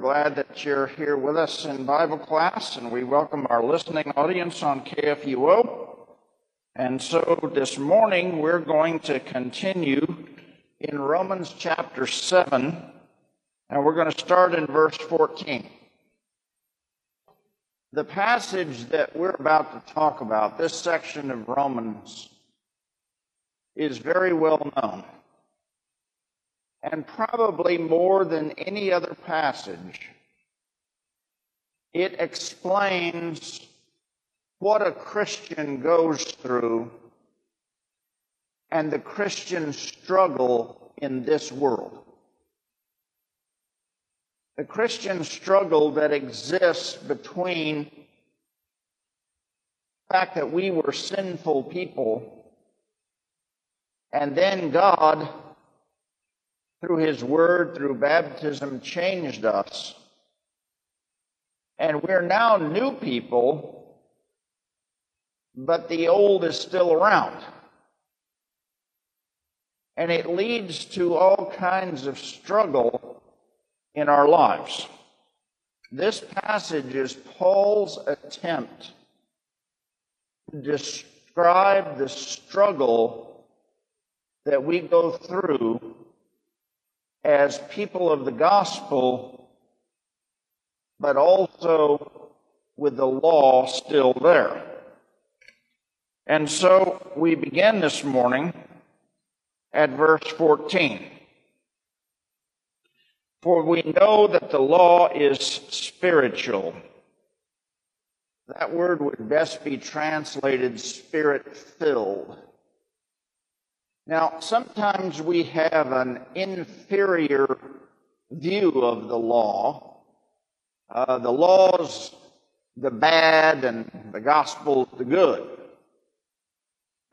Glad that you're here with us in Bible class, and we welcome our listening audience on KFUO. And so this morning we're going to continue in Romans chapter 7, and we're going to start in verse 14. The passage that we're about to talk about, this section of Romans, is very well known. And probably more than any other passage, it explains what a Christian goes through and the Christian struggle in this world. The Christian struggle that exists between the fact that we were sinful people and then God, through His Word, through baptism, changed us. And we're now new people, but the old is still around. And it leads to all kinds of struggle in our lives. This passage is Paul's attempt to describe the struggle that we go through as people of the gospel, but also with the law still there. And so we begin this morning at verse 14. For we know that the law is spiritual. That word would best be translated spirit filled. Now, sometimes we have an inferior view of the law. Uh, the law's the bad and the gospel the good.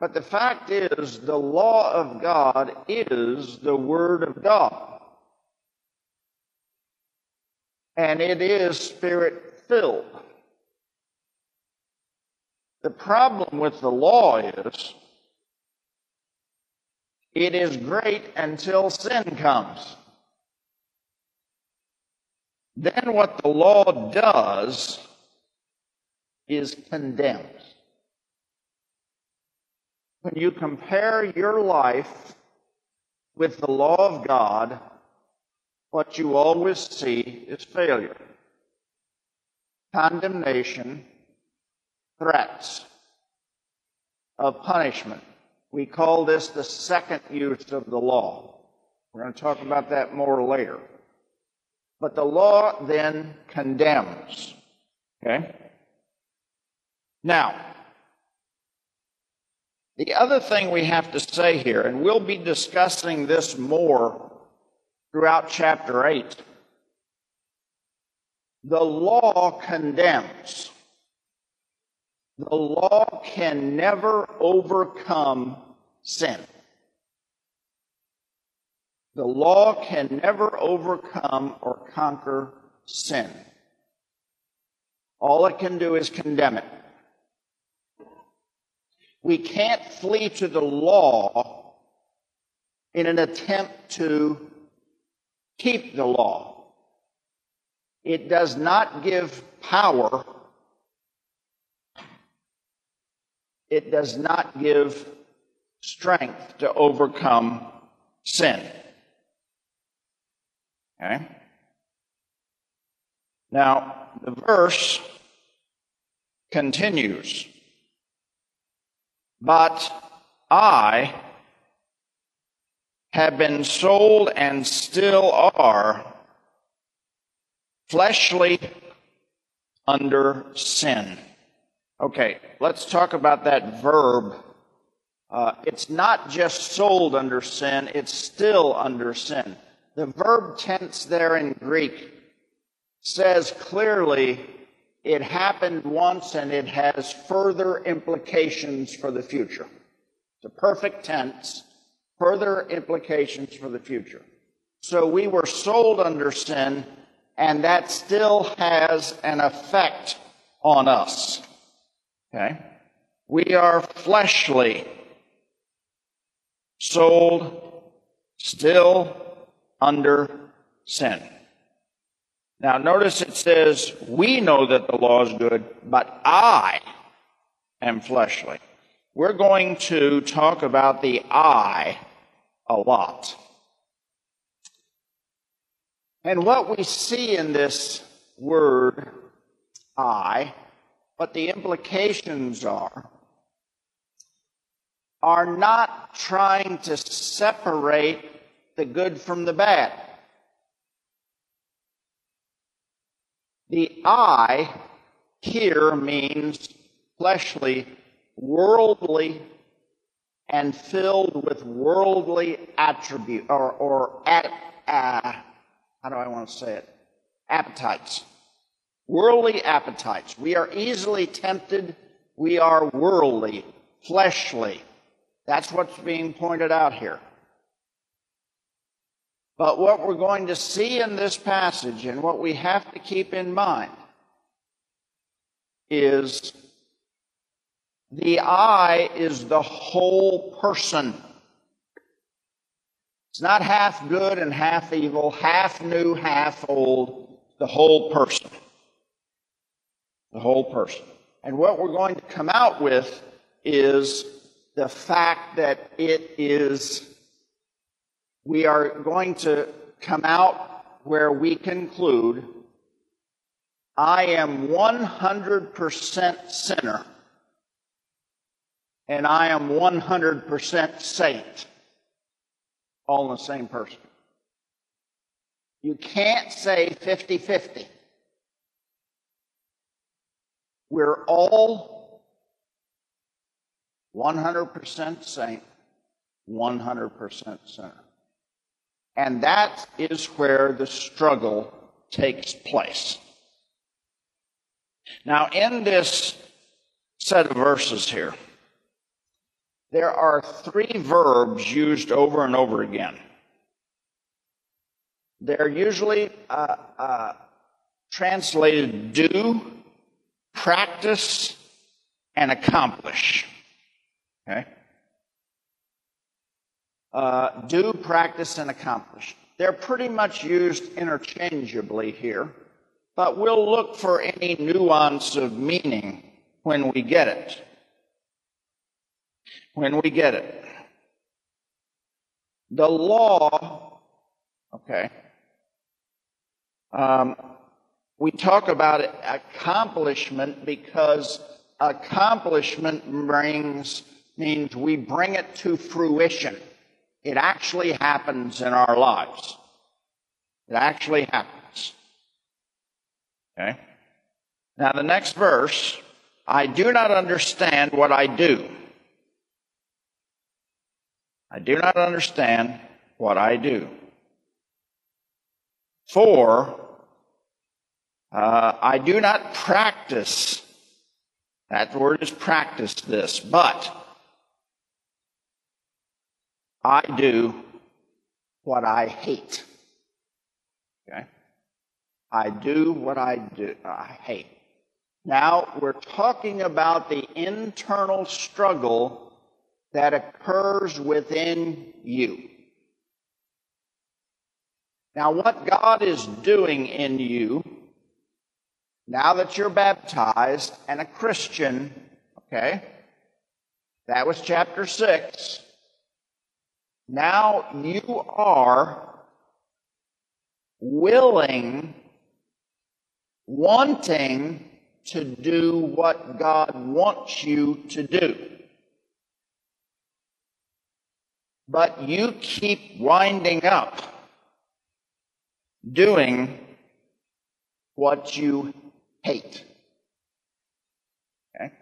But the fact is, the law of God is the Word of God. And it is spirit filled. The problem with the law is it is great until sin comes. Then what the law does is condemns. When you compare your life with the law of God, what you always see is failure, condemnation, threats of punishment. We call this the second use of the law. We're going to talk about that more later. But the law then condemns. Okay? Now, the other thing we have to say here, and we'll be discussing this more throughout chapter 8, the law condemns. The law can never overcome sin. The law can never overcome or conquer sin. All it can do is condemn it. We can't flee to the law in an attempt to keep the law. It does not give power it does not give strength to overcome sin. Okay? Now, the verse continues. But I have been sold and still are fleshly under sin. Okay, let's talk about that verb. Uh, it's not just sold under sin, it's still under sin. The verb tense there in Greek says clearly it happened once and it has further implications for the future. It's a perfect tense, further implications for the future. So we were sold under sin, and that still has an effect on us. Okay? We are fleshly, sold, still under sin. Now, notice it says, We know that the law is good, but I am fleshly. We're going to talk about the I a lot. And what we see in this word, I, what the implications are, are not trying to separate the good from the bad. The I here means fleshly, worldly, and filled with worldly attribute or, or at, uh, how do I want to say it? Appetites. Worldly appetites. We are easily tempted. We are worldly, fleshly. That's what's being pointed out here. But what we're going to see in this passage and what we have to keep in mind is the I is the whole person. It's not half good and half evil, half new, half old, the whole person. The whole person. And what we're going to come out with is the fact that it is we are going to come out where we conclude I am 100% sinner and I am 100% saint, all in the same person. You can't say 50 50. We're all 100% saint, 100% sinner. And that is where the struggle takes place. Now, in this set of verses here, there are three verbs used over and over again. They're usually uh, uh, translated do, practice, and accomplish. Okay? uh, do, practice, and accomplish. They're pretty much used interchangeably here, but we'll look for any nuance of meaning when we get it. When we get it. The law, okay, um, we talk about accomplishment because accomplishment brings means we bring it to fruition. It actually happens in our lives. It actually happens. Okay? Now, the next verse I do not understand what I do. I do not understand what I do. For uh, I do not practice, that word is practice this, but I do what I hate. Okay? I do what I do I hate. Now we're talking about the internal struggle that occurs within you. Now what God is doing in you now that you're baptized and a Christian, okay? That was chapter 6. Now you are willing, wanting to do what God wants you to do. But you keep winding up doing what you hate. Okay?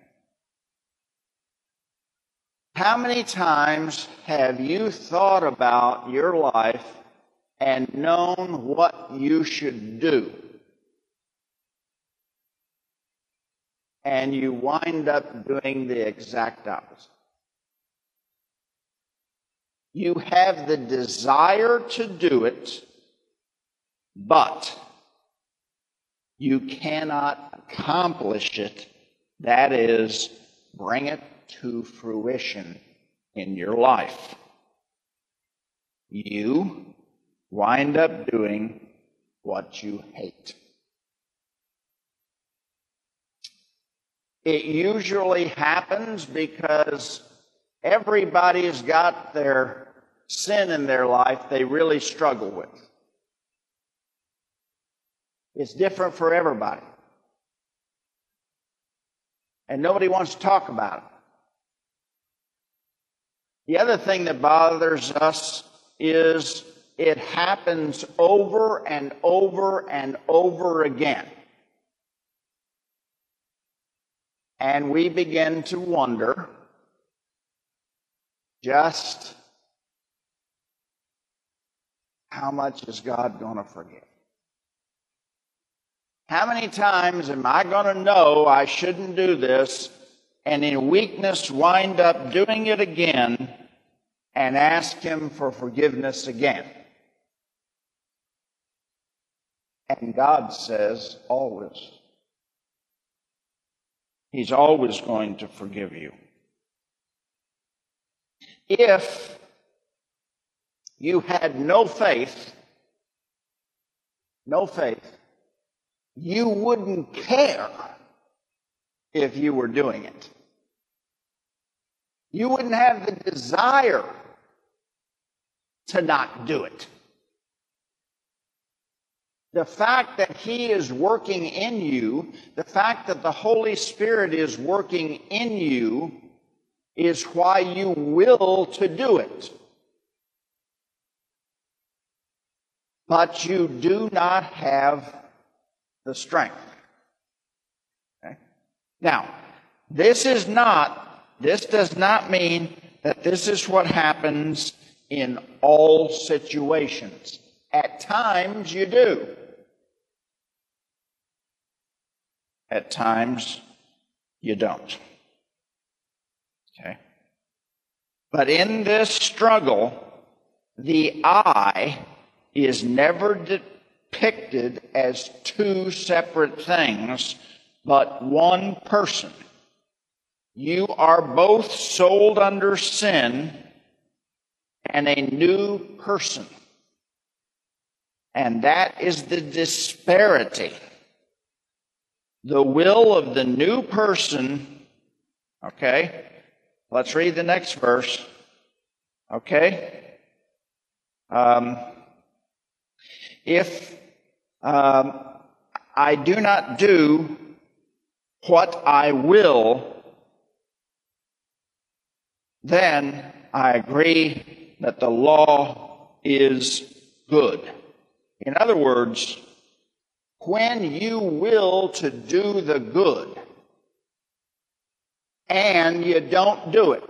How many times have you thought about your life and known what you should do? And you wind up doing the exact opposite. You have the desire to do it, but you cannot accomplish it. That is, bring it to fruition in your life. You wind up doing what you hate. It usually happens because everybody's got their sin in their life they really struggle with. It's different for everybody. And nobody wants to talk about it. The other thing that bothers us is it happens over and over and over again. And we begin to wonder just how much is God going to forgive? How many times am I going to know I shouldn't do this and in weakness wind up doing it again and ask Him for forgiveness again? And God says, always. He's always going to forgive you. If you had no faith, no faith, you wouldn't care if you were doing it. You wouldn't have the desire to not do it. The fact that He is working in you, the fact that the Holy Spirit is working in you, is why you will to do it. But you do not have the strength. Okay? Now, this is not, this does not mean that this is what happens in all situations. At times you do. At times, you don't. Okay? But in this struggle, the I is never depicted as two separate things, but one person. You are both sold under sin and a new person. And that is the disparity the will of the new person. Okay? Let's read the next verse. Okay? Um, if um, I do not do what I will, then I agree that the law is good. In other words, when you will to do the good and you don't do it,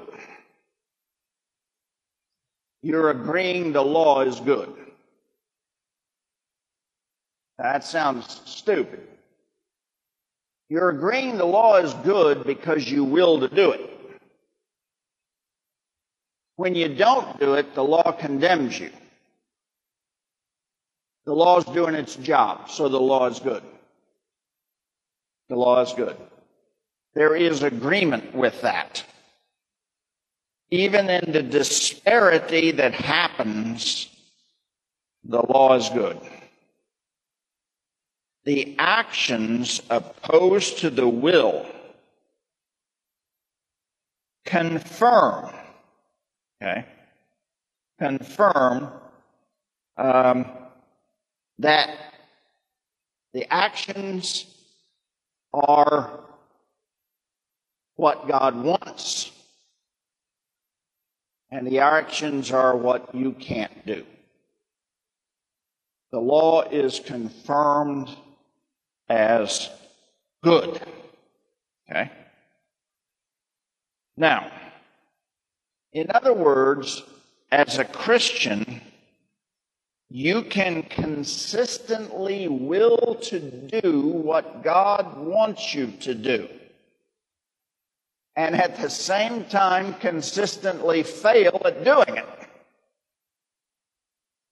you're agreeing the law is good. That sounds stupid. You're agreeing the law is good because you will to do it. When you don't do it, the law condemns you. The law is doing its job, so the law is good. The law is good. There is agreement with that. Even in the disparity that happens, the law is good. The actions opposed to the will confirm, okay, confirm um, that the actions are what God wants, and the actions are what you can't do. The law is confirmed as good. Okay? Now, in other words, as a Christian, you can consistently will to do what God wants you to do. And at the same time, consistently fail at doing it.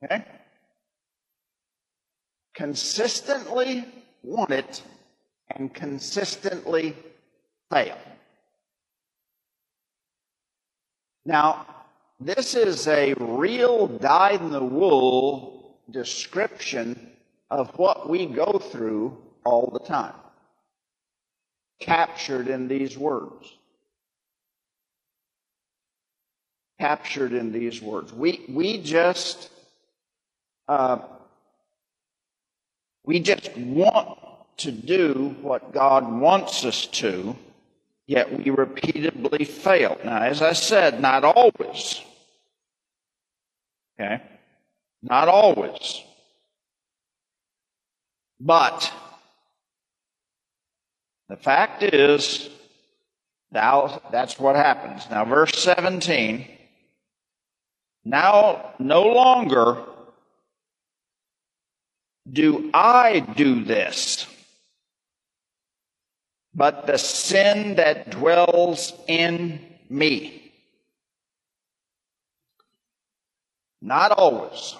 Okay? Consistently want it and consistently fail. Now, this is a real dyed in the wool description of what we go through all the time. captured in these words. Captured in these words. We, we just, uh, we just want to do what God wants us to, yet we repeatedly fail. Now, as I said, not always. Okay? Not always. But the fact is, now that's what happens. Now, verse 17. Now, no longer do I do this, but the sin that dwells in me. Not always.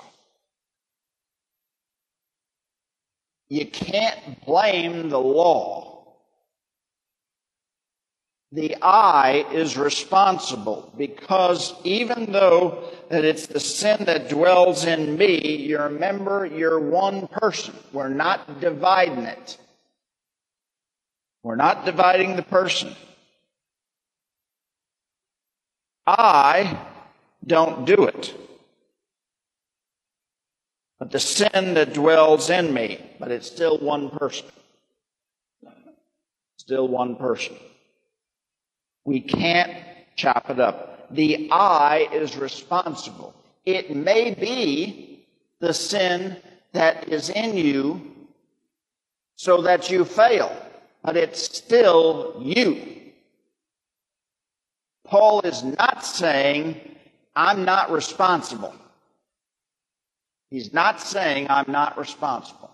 You can't blame the law. The I is responsible because even though that it's the sin that dwells in me, you remember you're one person. We're not dividing it. We're not dividing the person. I don't do it but the sin that dwells in me, but it's still one person. Still one person. We can't chop it up. The I is responsible. It may be the sin that is in you so that you fail, but it's still you. Paul is not saying, I'm not responsible. He's not saying I'm not responsible.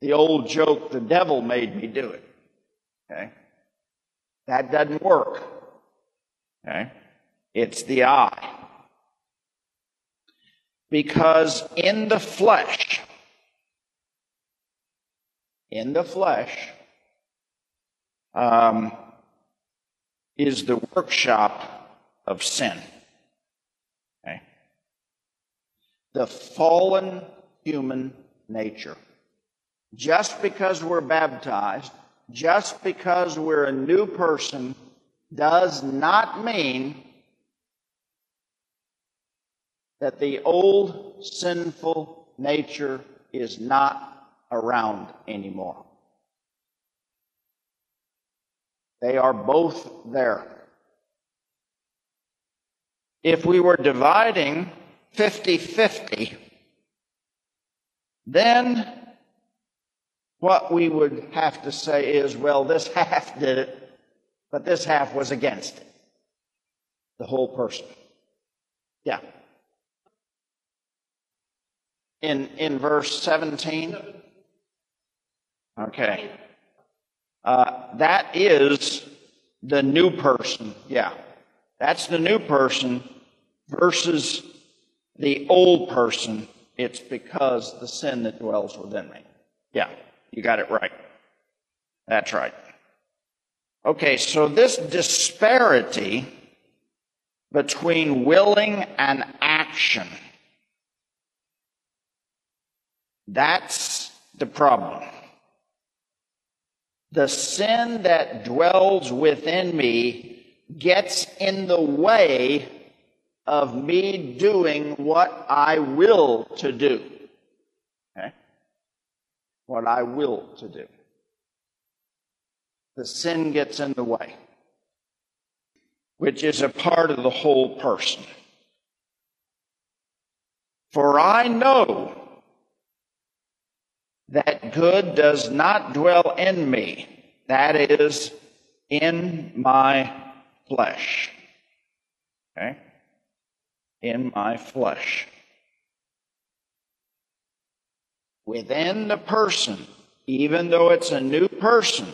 The old joke, the devil made me do it. Okay? That doesn't work. Okay? It's the I. Because in the flesh, in the flesh, um, is the workshop of sin. Okay? the fallen human nature. Just because we're baptized, just because we're a new person, does not mean that the old sinful nature is not around anymore. They are both there. If we were dividing 50 50, then what we would have to say is, well, this half did it, but this half was against it. The whole person. Yeah. In, in verse 17? Okay. Uh, that is the new person. Yeah. That's the new person versus the old person, it's because the sin that dwells within me. Yeah, you got it right. That's right. Okay, so this disparity between willing and action, that's the problem. The sin that dwells within me gets in the way of me doing what I will to do. What I will to do. The sin gets in the way, which is a part of the whole person. For I know that good does not dwell in me, that is, in my flesh. Okay? in my flesh. Within the person, even though it's a new person,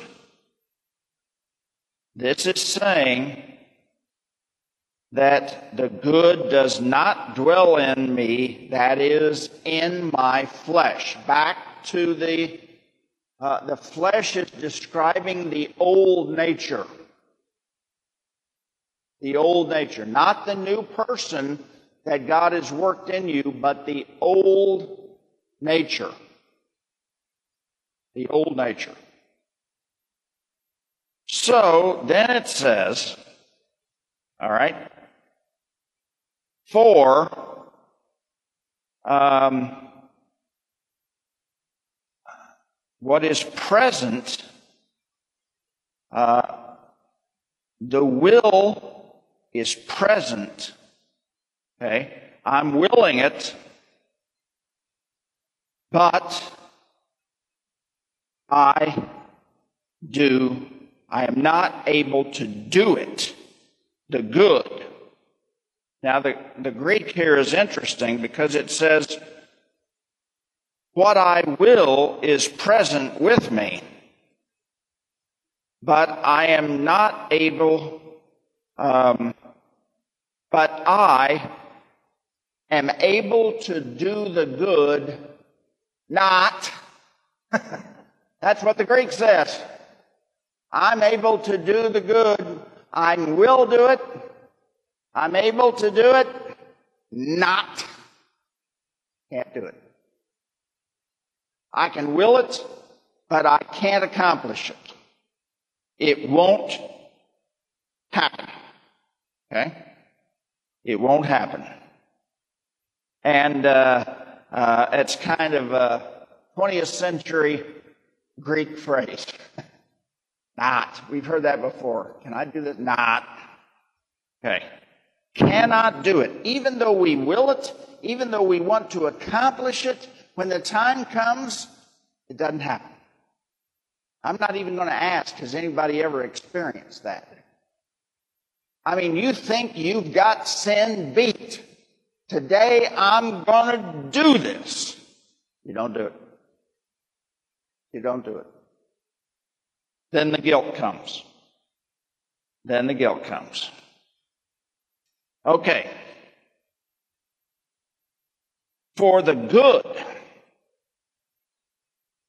this is saying that the good does not dwell in me, that is, in my flesh. Back to the, uh, the flesh is describing the old nature. The old nature, not the new person that God has worked in you, but the old nature. The old nature. So then it says, all right, for um, what is present, uh, the will is present. Okay, I'm willing it, but I do, I am not able to do it, the good. Now, the, the Greek here is interesting because it says, What I will is present with me, but I am not able, um, but I am able to do the good, not. That's what the Greek says. I'm able to do the good. I will do it. I'm able to do it. Not. Can't do it. I can will it, but I can't accomplish it. It won't happen. Okay? It won't happen. And uh, uh, it's kind of a 20th century Greek phrase. Not. We've heard that before. Can I do this? Not. Okay. Cannot do it. Even though we will it, even though we want to accomplish it, when the time comes, it doesn't happen. I'm not even going to ask, has anybody ever experienced that? I mean, you think you've got sin beat. Today I'm going to do this. You don't do it. You don't do it. Then the guilt comes. Then the guilt comes. Okay. For the good,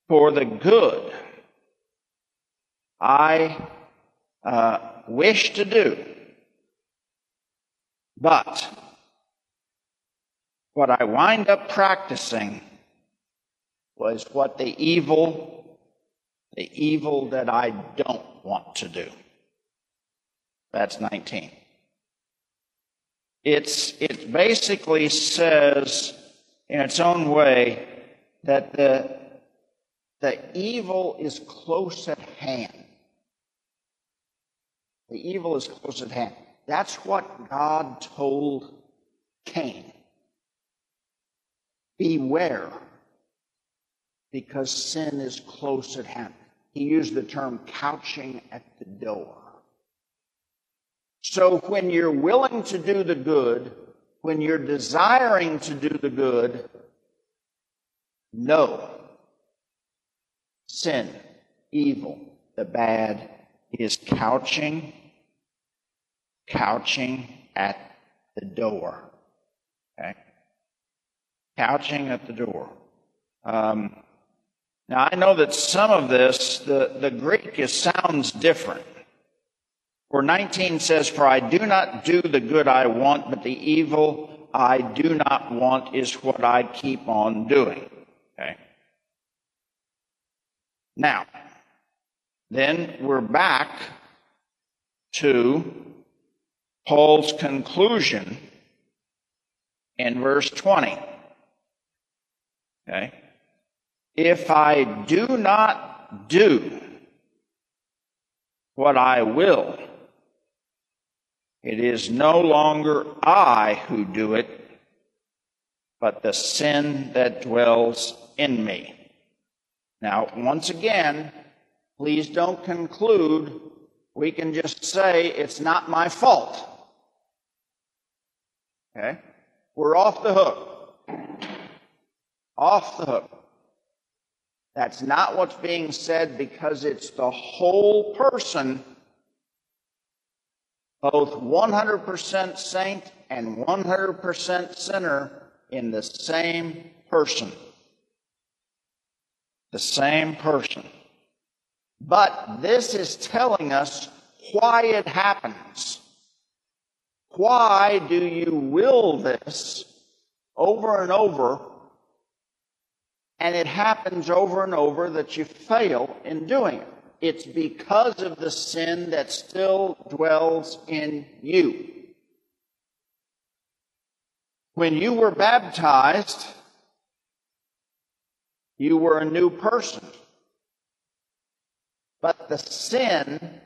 for the good, I uh, wish to do, but what I wind up practicing was what the evil, the evil that I don't want to do. That's 19. It's, it basically says in its own way that the, the evil is close at hand. The evil is close at hand. That's what God told Cain. Beware because sin is close at hand. He used the term couching at the door. So when you're willing to do the good, when you're desiring to do the good, know sin, evil, the bad is couching, couching at the door. Okay? Couching at the door. Um, now, I know that some of this, the, the Greek is, sounds different. For 19 says, For I do not do the good I want, but the evil I do not want is what I keep on doing. Okay? Now, then we're back to Paul's conclusion in verse 20. Okay? If I do not do what I will, it is no longer I who do it, but the sin that dwells in me. Now, once again, please don't conclude we can just say it's not my fault. Okay? We're off the hook. Off the hook. That's not what's being said because it's the whole person, both 100% saint and 100% sinner, in the same person. The same person. But this is telling us why it happens. Why do you will this over and over and it happens over and over that you fail in doing it. It's because of the sin that still dwells in you. When you were baptized, you were a new person. But the sin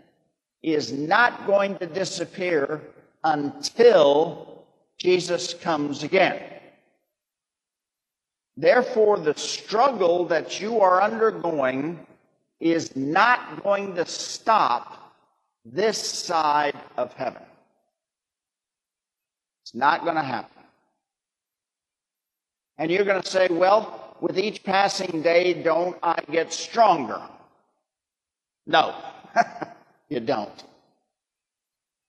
is not going to disappear until Jesus comes again. Therefore, the struggle that you are undergoing is not going to stop this side of heaven. It's not going to happen. And you're going to say, well, with each passing day, don't I get stronger? No, you don't.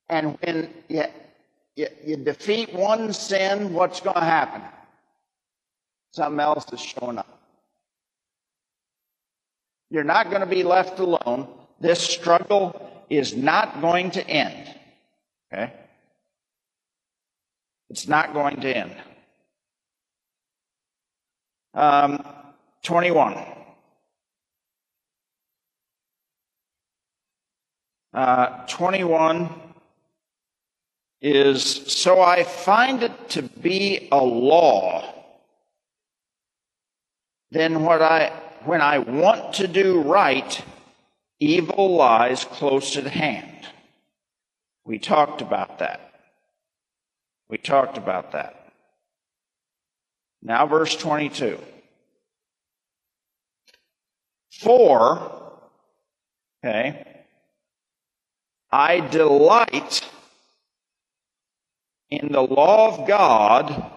And when you, you, you, defeat one sin, what's going to happen? Something else is showing up. You're not going to be left alone. This struggle is not going to end. Okay? It's not going to end. Um, 21. Uh, 21 is so I find it to be a law. Then what I when I want to do right, evil lies close at hand. We talked about that. We talked about that. Now, verse 22. For, okay, I delight in the law of God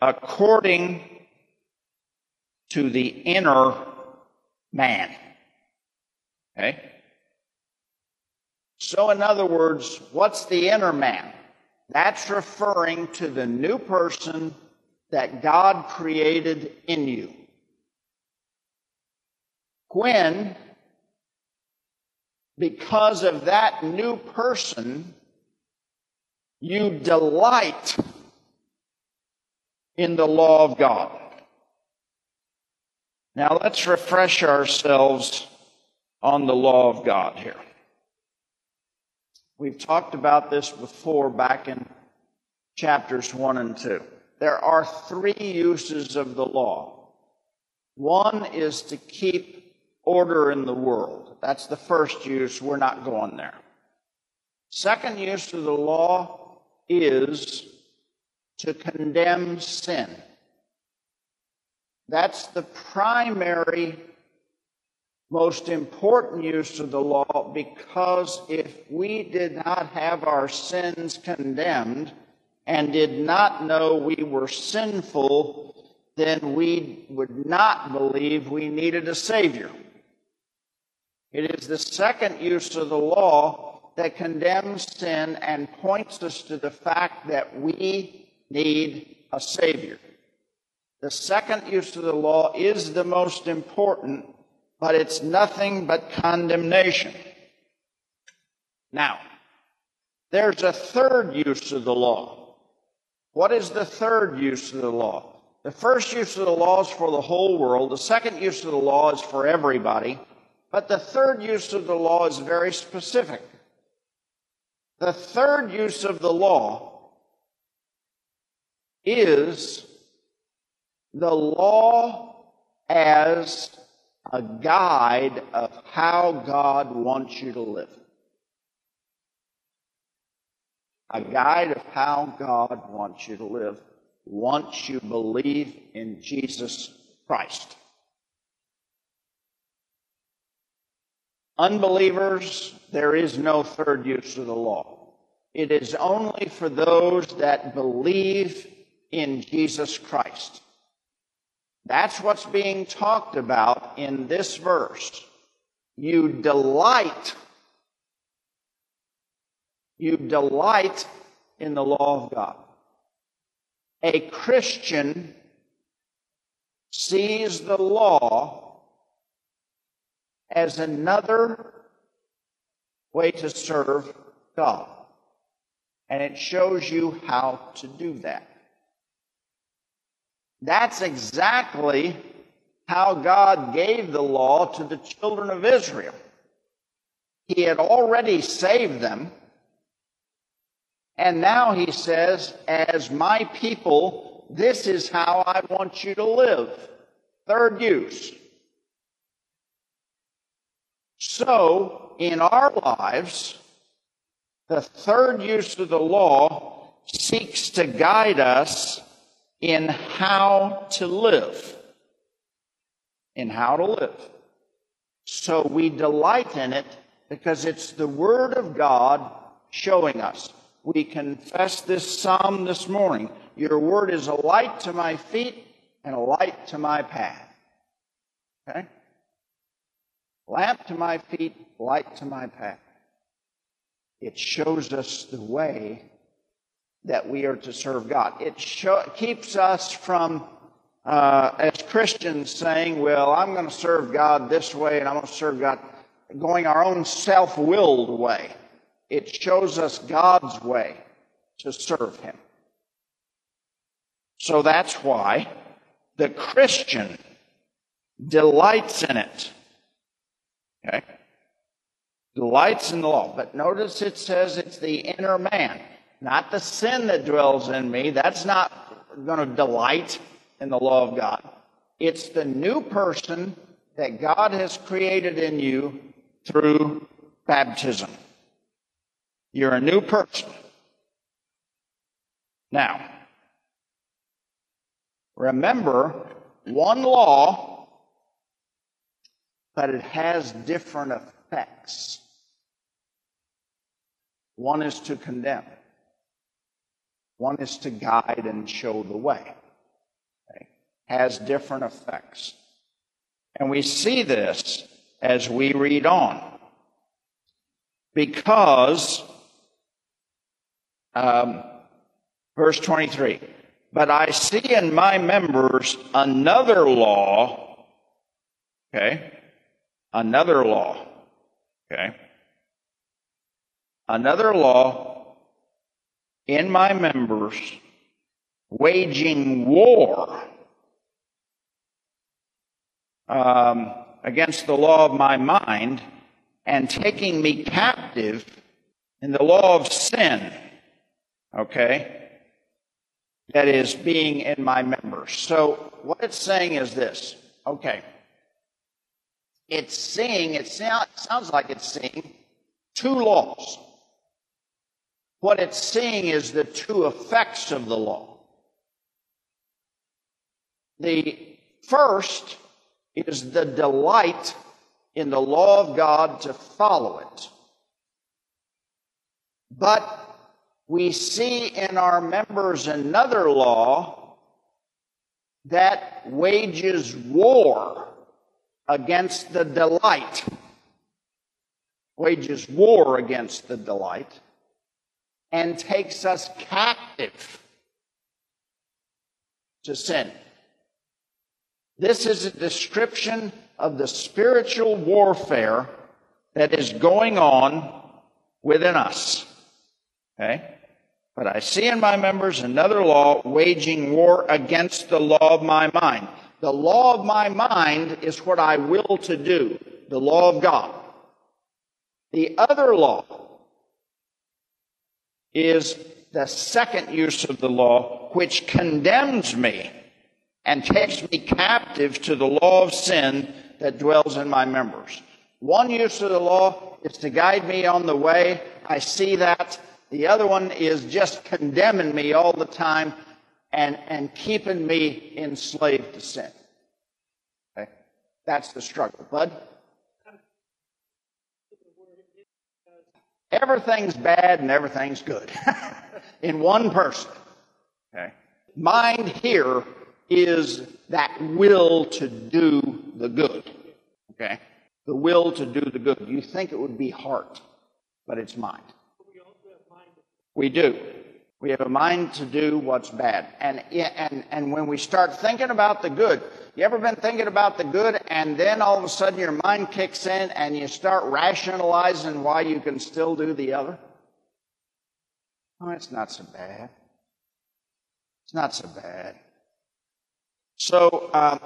according to the inner man. Okay? So, in other words, what's the inner man? That's referring to the new person that God created in you. When, because of that new person, you delight in the law of God. Now let's refresh ourselves on the law of God here. We've talked about this before back in chapters 1 and 2. There are three uses of the law. One is to keep order in the world. That's the first use. We're not going there. Second use of the law is to condemn sin. That's the primary most important use of the law because if we did not have our sins condemned and did not know we were sinful, then we would not believe we needed a Savior. It is the second use of the law that condemns sin and points us to the fact that we need a Savior. The second use of the law is the most important but it's nothing but condemnation. Now, there's a third use of the law. What is the third use of the law? The first use of the law is for the whole world. The second use of the law is for everybody. But the third use of the law is very specific. The third use of the law is the law as a guide of how God wants you to live. A guide of how God wants you to live once you believe in Jesus Christ. Unbelievers, there is no third use of the law. It is only for those that believe in Jesus Christ. That's what's being talked about in this verse. You delight. You delight in the law of God. A Christian sees the law as another way to serve God. And it shows you how to do that. That's exactly how God gave the law to the children of Israel. He had already saved them. And now he says, as my people, this is how I want you to live. Third use. So, in our lives, the third use of the law seeks to guide us in how to live. In how to live. So we delight in it because it's the Word of God showing us. We confess this psalm this morning. Your Word is a light to my feet and a light to my path. Okay? Lamp to my feet, light to my path. It shows us the way that we are to serve God. It show, keeps us from, uh, as Christians, saying, well, I'm going to serve God this way and I'm going to serve God going our own self willed way. It shows us God's way to serve Him. So that's why the Christian delights in it. Okay? Delights in the law. But notice it says it's the inner man, not the sin that dwells in me. That's not going to delight in the law of God. It's the new person that God has created in you through baptism. You're a new person. Now, remember one law, but it has different effects. One is to condemn. One is to guide and show the way. Okay? Has different effects. And we see this as we read on. Because, um, verse 23, but I see in my members another law, okay? Another law, okay? Another law in my members waging war. Um, against the law of my mind and taking me captive in the law of sin. Okay? That is being in my members. So what it's saying is this. Okay. It's seeing, it sounds like it's seeing two laws. What it's seeing is the two effects of the law. The first is the delight in the law of God to follow it. But we see in our members another law that wages war against the delight, wages war against the delight, and takes us captive to sin. This is a description of the spiritual warfare that is going on within us. Okay? But I see in my members another law waging war against the law of my mind. The law of my mind is what I will to do, the law of God. The other law is the second use of the law, which condemns me and takes me captive to the law of sin that dwells in my members. One use of the law is to guide me on the way. I see that. The other one is just condemning me all the time and, and keeping me enslaved to sin. Okay? That's the struggle. Bud? Everything's bad and everything's good in one person. Okay? Mind here is that will to do the good. Okay? The will to do the good. You think it would be heart, but it's mind. We do. We have a mind to do what's bad. And, and, and when we start thinking about the good, you ever been thinking about the good and then all of a sudden your mind kicks in and you start rationalizing why you can still do the other? Oh, it's not so bad. It's not so bad. So, um,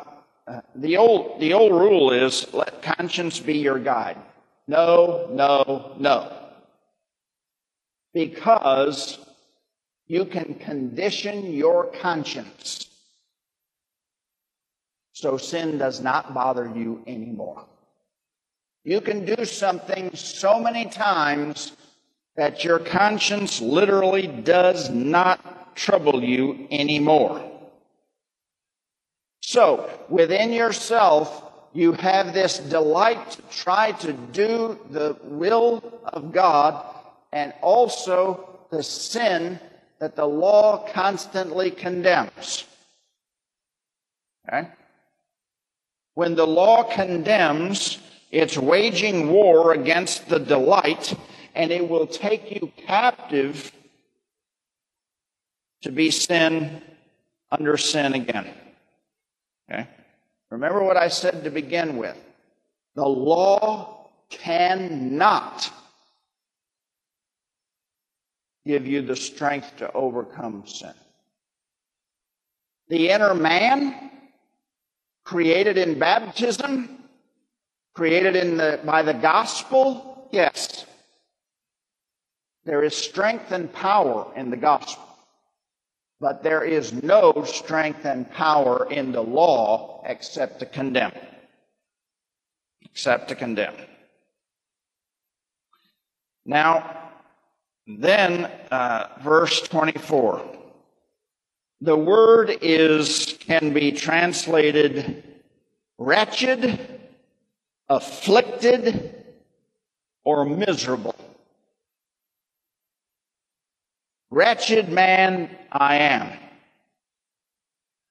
uh, the old the old rule is let conscience be your guide. No, no, no. Because you can condition your conscience so sin does not bother you anymore. You can do something so many times that your conscience literally does not trouble you anymore. So, within yourself, you have this delight to try to do the will of God and also the sin that the law constantly condemns. Okay? When the law condemns, it's waging war against the delight, and it will take you captive to be sin under sin again. Okay? Remember what I said to begin with. The law cannot give you the strength to overcome sin. The inner man, created in baptism, created in the, by the gospel, yes. There is strength and power in the gospel. But there is no strength and power in the law except to condemn. Except to condemn. Now, then, uh, verse 24. The word is, can be translated wretched, afflicted, or miserable. Wretched man I am.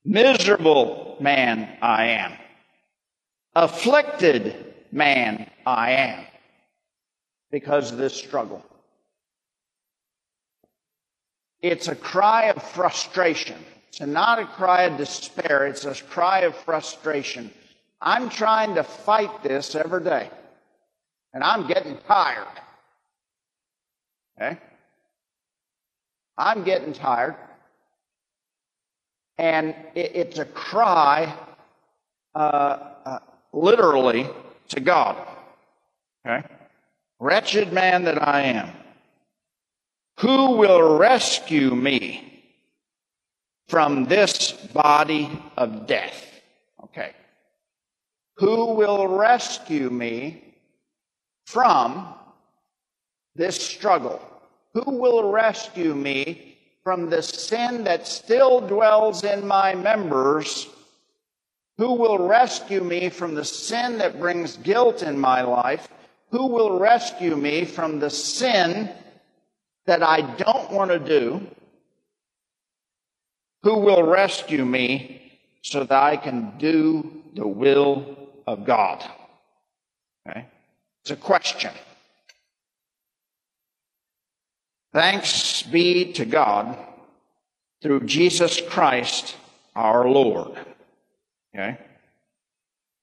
Miserable man I am. Afflicted man I am because of this struggle. It's a cry of frustration. It's not a cry of despair, it's a cry of frustration. I'm trying to fight this every day, and I'm getting tired. Okay? I'm getting tired. And it, it's a cry, uh, uh, literally, to God. Okay? Wretched man that I am. Who will rescue me from this body of death? Okay. Who will rescue me from this struggle? Who will rescue me from the sin that still dwells in my members? Who will rescue me from the sin that brings guilt in my life? Who will rescue me from the sin that I don't want to do, who will rescue me so that I can do the will of God? Okay? It's a question. Thanks be to God through Jesus Christ our Lord. Okay?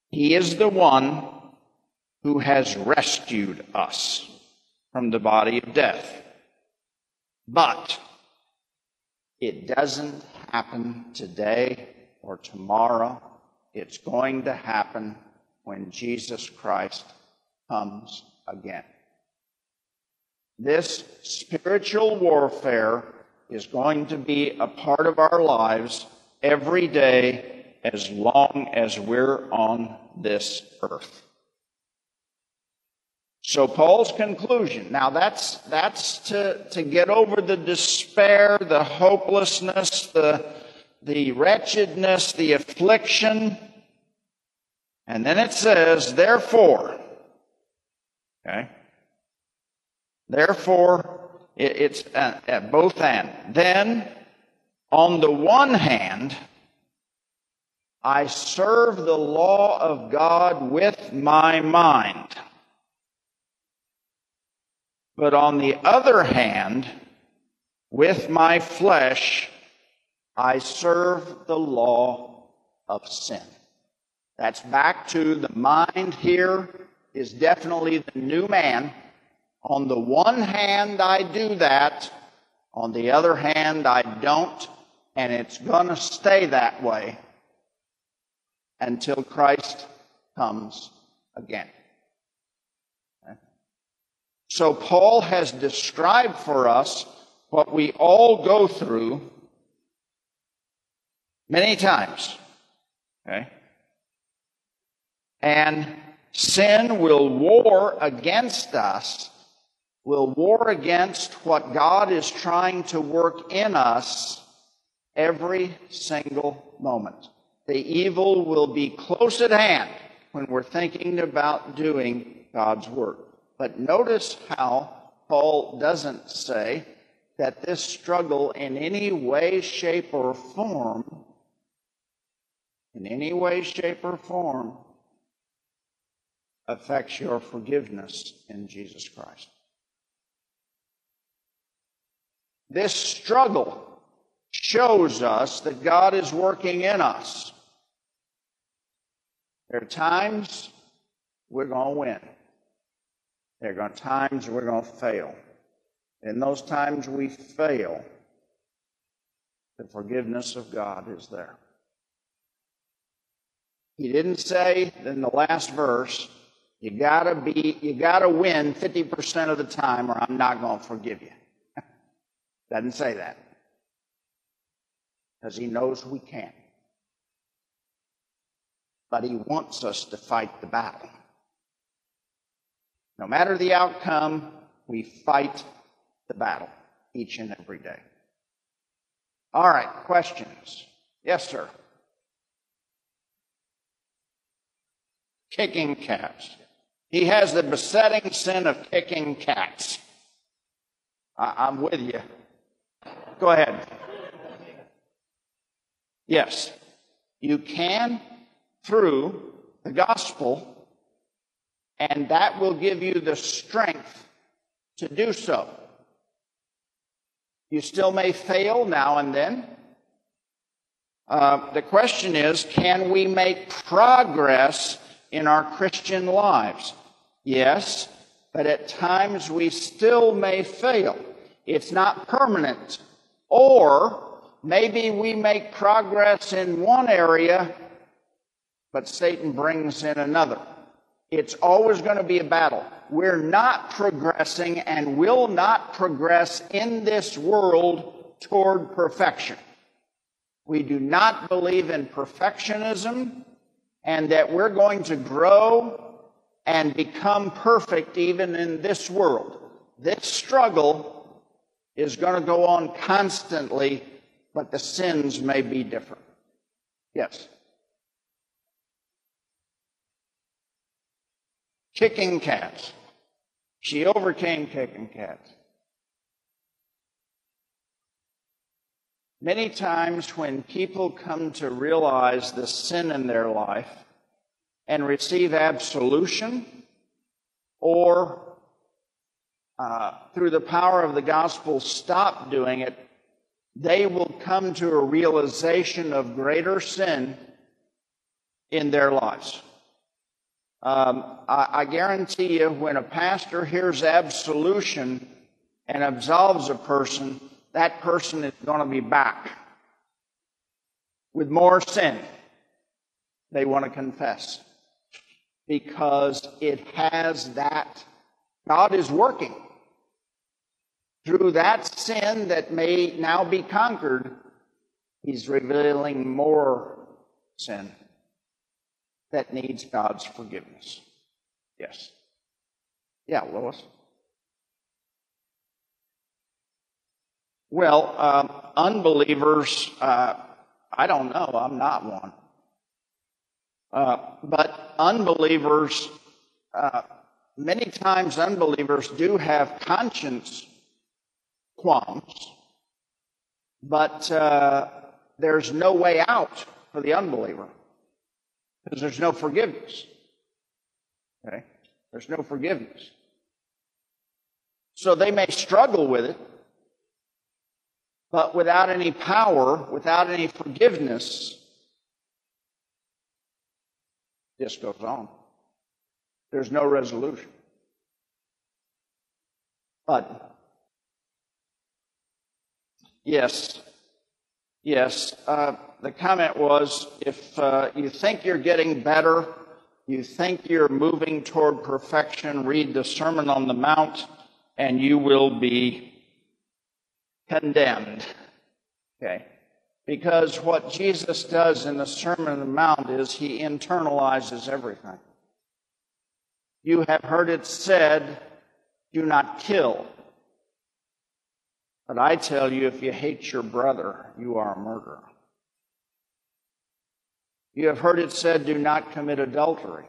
He is the one who has rescued us from the body of death. But it doesn't happen today or tomorrow. It's going to happen when Jesus Christ comes again. This spiritual warfare is going to be a part of our lives every day as long as we're on this earth. So Paul's conclusion. Now that's, that's to, to get over the despair, the hopelessness, the, the wretchedness, the affliction. And then it says, therefore, okay? Therefore, it, it's at, at both and. Then, on the one hand, I serve the law of God with my mind. But on the other hand, with my flesh, I serve the law of sin. That's back to the mind here is definitely the new man. On the one hand, I do that. On the other hand, I don't. And it's going to stay that way until Christ comes again. So Paul has described for us what we all go through many times. Okay? And sin will war against us, will war against what God is trying to work in us every single moment. The evil will be close at hand when we're thinking about doing God's work. But notice how Paul doesn't say that this struggle in any way, shape, or form, in any way, shape, or form, affects your forgiveness in Jesus Christ. This struggle shows us that God is working in us. There are times we're going to win. There are going to times we're going to fail. In those times we fail, the forgiveness of God is there. He didn't say in the last verse, you gotta be, you gotta win 50% of the time or I'm not going to forgive you. Doesn't say that. Because he knows we can't. But he wants us to fight the battle. No matter the outcome, we fight the battle each and every day. All right, questions? Yes, sir. Kicking cats. He has the besetting sin of kicking cats. I- am with you. Go ahead. Yes, you can through the gospel and that will give you the strength to do so. You still may fail now and then. Uh, the question is can we make progress in our Christian lives? Yes, but at times we still may fail. It's not permanent. Or maybe we make progress in one area, but Satan brings in another. It's always going to be a battle. We're not progressing and will not progress in this world toward perfection. We do not believe in perfectionism and that we're going to grow and become perfect even in this world. This struggle is going to go on constantly, but the sins may be different. Yes. Kicking cats. She overcame kicking cats. Many times when people come to realize the sin in their life and receive absolution, or uh, through the power of the gospel stop doing it, they will come to a realization of greater sin in their lives. Um, I, I guarantee you, when a pastor hears absolution and absolves a person, that person is going to be back with more sin they want to confess because it has that God is working through that sin that may now be conquered. He's revealing more sin that needs God's forgiveness. Yes. Yeah, Lois. Well, um, unbelievers, uh, I don't know. I'm not one. Uh, but unbelievers, uh, many times unbelievers do have conscience qualms, but uh, there's no way out for the unbeliever because there's no forgiveness. Okay? There's no forgiveness. So they may struggle with it, but without any power, without any forgiveness, this goes on. There's no resolution. But, yes, Yes, uh, the comment was if uh, you think you're getting better, you think you're moving toward perfection, read the Sermon on the Mount, and you will be condemned. Okay. Because what Jesus does in the Sermon on the Mount is he internalizes everything. You have heard it said, do not kill. But I tell you, if you hate your brother, you are a murderer. You have heard it said, do not commit adultery.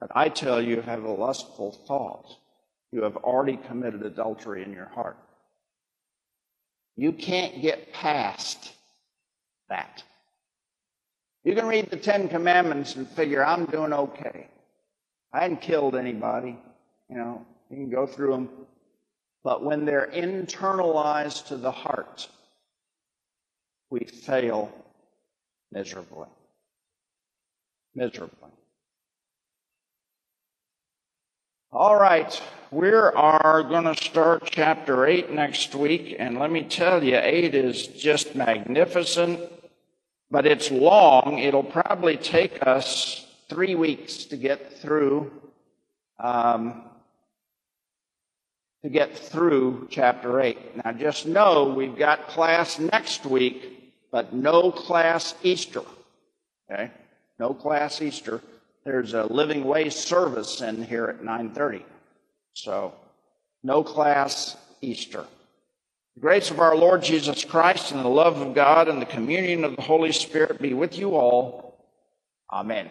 But I tell you, if you have a lustful thought, you have already committed adultery in your heart. You can't get past that. You can read the Ten Commandments and figure, I'm doing okay. I hadn't killed anybody. You know, you can go through them but when they're internalized to the heart, we fail miserably. Miserably. All right, we are going to start chapter 8 next week, and let me tell you, 8 is just magnificent, but it's long. It'll probably take us three weeks to get through. Um, to get through chapter 8. Now just know we've got class next week, but no class Easter. Okay? No class Easter. There's a Living Way service in here at 9:30. So, no class Easter. The grace of our Lord Jesus Christ and the love of God and the communion of the Holy Spirit be with you all. Amen.